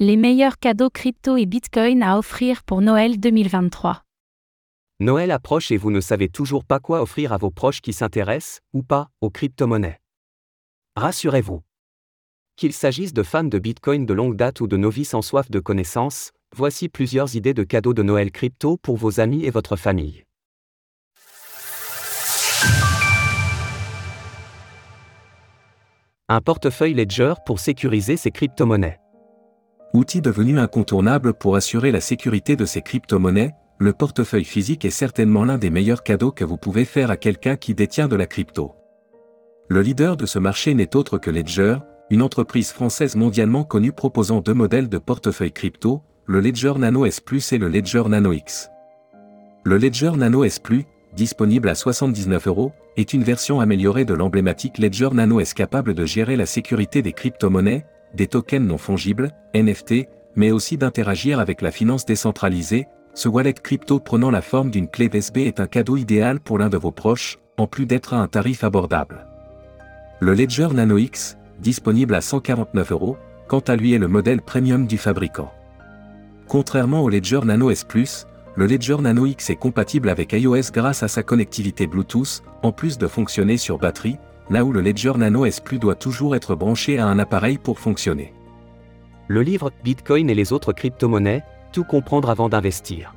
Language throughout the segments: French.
Les meilleurs cadeaux crypto et Bitcoin à offrir pour Noël 2023. Noël approche et vous ne savez toujours pas quoi offrir à vos proches qui s'intéressent, ou pas, aux crypto-monnaies. Rassurez-vous. Qu'il s'agisse de fans de Bitcoin de longue date ou de novices en soif de connaissances, voici plusieurs idées de cadeaux de Noël crypto pour vos amis et votre famille. Un portefeuille Ledger pour sécuriser ses crypto-monnaies. Outil devenu incontournable pour assurer la sécurité de ces crypto-monnaies, le portefeuille physique est certainement l'un des meilleurs cadeaux que vous pouvez faire à quelqu'un qui détient de la crypto. Le leader de ce marché n'est autre que Ledger, une entreprise française mondialement connue proposant deux modèles de portefeuille crypto, le Ledger Nano S et le Ledger Nano X. Le Ledger Nano S Plus, disponible à 79 euros, est une version améliorée de l'emblématique Ledger Nano S capable de gérer la sécurité des crypto-monnaies, des tokens non fongibles, NFT, mais aussi d'interagir avec la finance décentralisée, ce wallet crypto prenant la forme d'une clé USB est un cadeau idéal pour l'un de vos proches, en plus d'être à un tarif abordable. Le Ledger Nano X, disponible à 149 euros, quant à lui est le modèle premium du fabricant. Contrairement au Ledger Nano S+, le Ledger Nano X est compatible avec iOS grâce à sa connectivité Bluetooth, en plus de fonctionner sur batterie, là où le Ledger Nano S Plus doit toujours être branché à un appareil pour fonctionner. Le livre Bitcoin et les autres crypto-monnaies, tout comprendre avant d'investir.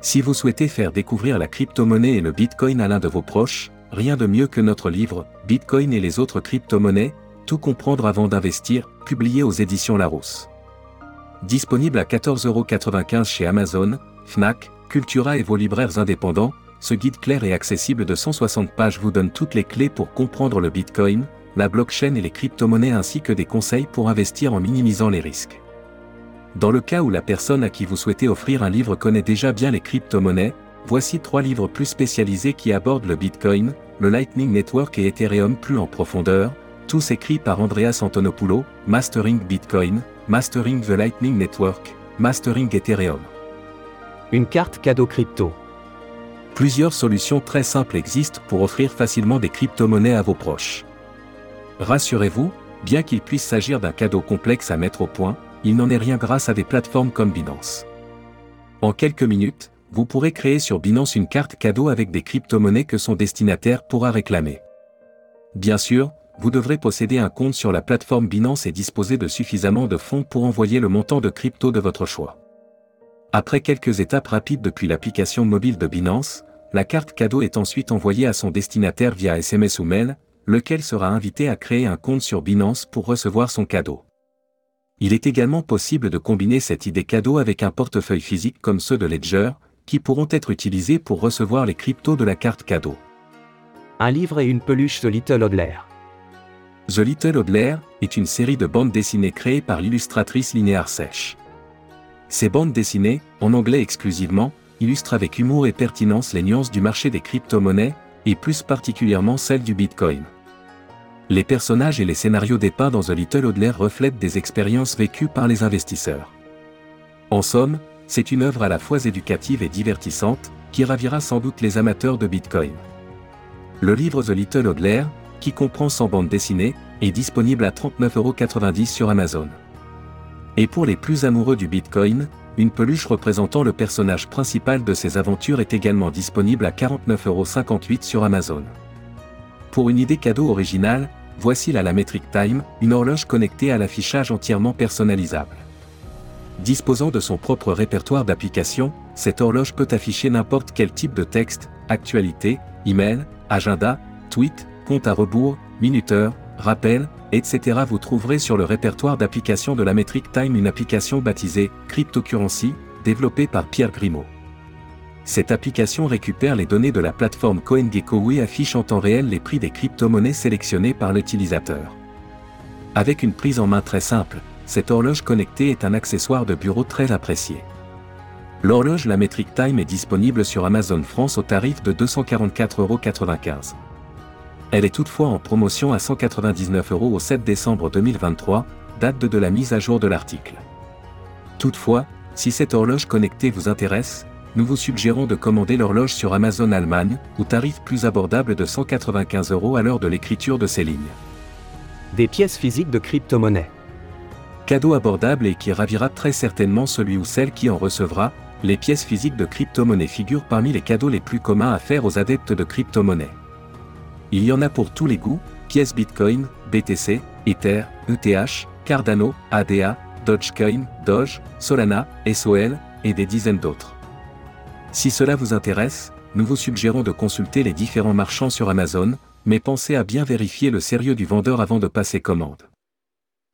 Si vous souhaitez faire découvrir la crypto-monnaie et le Bitcoin à l'un de vos proches, rien de mieux que notre livre Bitcoin et les autres crypto-monnaies, tout comprendre avant d'investir, publié aux éditions Larousse. Disponible à 14,95€ chez Amazon, Fnac, Cultura et vos libraires indépendants, ce guide clair et accessible de 160 pages vous donne toutes les clés pour comprendre le Bitcoin, la blockchain et les crypto-monnaies ainsi que des conseils pour investir en minimisant les risques. Dans le cas où la personne à qui vous souhaitez offrir un livre connaît déjà bien les crypto-monnaies, voici trois livres plus spécialisés qui abordent le Bitcoin, le Lightning Network et Ethereum plus en profondeur, tous écrits par Andreas Antonopoulos, Mastering Bitcoin, Mastering the Lightning Network, Mastering Ethereum. Une carte cadeau crypto. Plusieurs solutions très simples existent pour offrir facilement des crypto-monnaies à vos proches. Rassurez-vous, bien qu'il puisse s'agir d'un cadeau complexe à mettre au point, il n'en est rien grâce à des plateformes comme Binance. En quelques minutes, vous pourrez créer sur Binance une carte cadeau avec des crypto-monnaies que son destinataire pourra réclamer. Bien sûr, vous devrez posséder un compte sur la plateforme Binance et disposer de suffisamment de fonds pour envoyer le montant de crypto de votre choix. Après quelques étapes rapides depuis l'application mobile de Binance, la carte cadeau est ensuite envoyée à son destinataire via SMS ou mail, lequel sera invité à créer un compte sur Binance pour recevoir son cadeau. Il est également possible de combiner cette idée cadeau avec un portefeuille physique comme ceux de Ledger, qui pourront être utilisés pour recevoir les cryptos de la carte cadeau. Un livre et une peluche The Little Hodler. The Little Hodler est une série de bandes dessinées créées par l'illustratrice Linéar Sèche. Ces bandes dessinées, en anglais exclusivement, illustre avec humour et pertinence les nuances du marché des crypto-monnaies, et plus particulièrement celles du Bitcoin. Les personnages et les scénarios dépeints dans The Little Hodler reflètent des expériences vécues par les investisseurs. En somme, c'est une œuvre à la fois éducative et divertissante, qui ravira sans doute les amateurs de Bitcoin. Le livre The Little Hodler, qui comprend 100 bandes dessinées, est disponible à 39,90€ sur Amazon. Et pour les plus amoureux du Bitcoin, une peluche représentant le personnage principal de ces aventures est également disponible à 49,58€ sur Amazon. Pour une idée cadeau originale, voici la Metric Time, une horloge connectée à l'affichage entièrement personnalisable. Disposant de son propre répertoire d'applications, cette horloge peut afficher n'importe quel type de texte, actualité, email, agenda, tweet, compte à rebours, minuteur, rappel, etc. Vous trouverez sur le répertoire d'applications de la Metric Time une application baptisée Cryptocurrency, développée par Pierre Grimaud. Cette application récupère les données de la plateforme CoinGecko et affiche en temps réel les prix des crypto-monnaies sélectionnées par l'utilisateur. Avec une prise en main très simple, cette horloge connectée est un accessoire de bureau très apprécié. L'horloge La Metric Time est disponible sur Amazon France au tarif de 244,95€. Elle est toutefois en promotion à 199 euros au 7 décembre 2023, date de, la mise à jour de l'article. Toutefois, si cette horloge connectée vous intéresse, nous vous suggérons de commander l'horloge sur Amazon Allemagne, au tarif plus abordable de 195 euros à l'heure de l'écriture de ces lignes. Des pièces physiques de crypto-monnaie. Cadeau abordable et qui ravira très certainement celui ou celle qui en recevra, les pièces physiques de crypto-monnaie figurent parmi les cadeaux les plus communs à faire aux adeptes de crypto-monnaie. Il y en a pour tous les goûts, pièces Bitcoin, BTC, Ether, ETH, Cardano, ADA, Dogecoin, Doge, Solana, SOL, et des dizaines d'autres. Si cela vous intéresse, nous vous suggérons de consulter les différents marchands sur Amazon, mais pensez à bien vérifier le sérieux du vendeur avant de passer commande.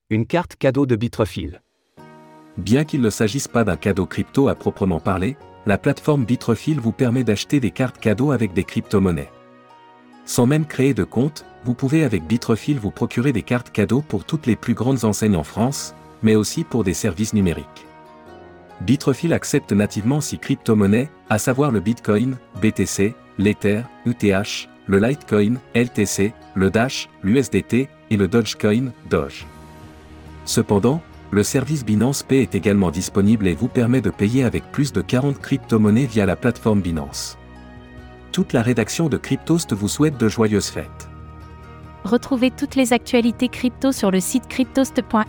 Une carte cadeau de Bitrefil. Bien qu'il ne s'agisse pas d'un cadeau crypto à proprement parler, la plateforme Bitrefil vous permet d'acheter des cartes cadeaux avec des crypto-monnaies. Sans même créer de compte, vous pouvez avec Bitrefil vous procurer des cartes cadeaux pour toutes les plus grandes enseignes en France, mais aussi pour des services numériques. Bitrefil accepte nativement six crypto-monnaies, à savoir le Bitcoin, BTC, l'Ether, ETH, le Litecoin, LTC, le Dash, l'USDT et le Dogecoin, Doge. Cependant, le service Binance Pay est également disponible et vous permet de payer avec plus de 40 crypto-monnaies via la plateforme Binance. Toute la rédaction de Cryptost vous souhaite de joyeuses fêtes. Retrouvez toutes les actualités crypto sur le site cryptost.fr.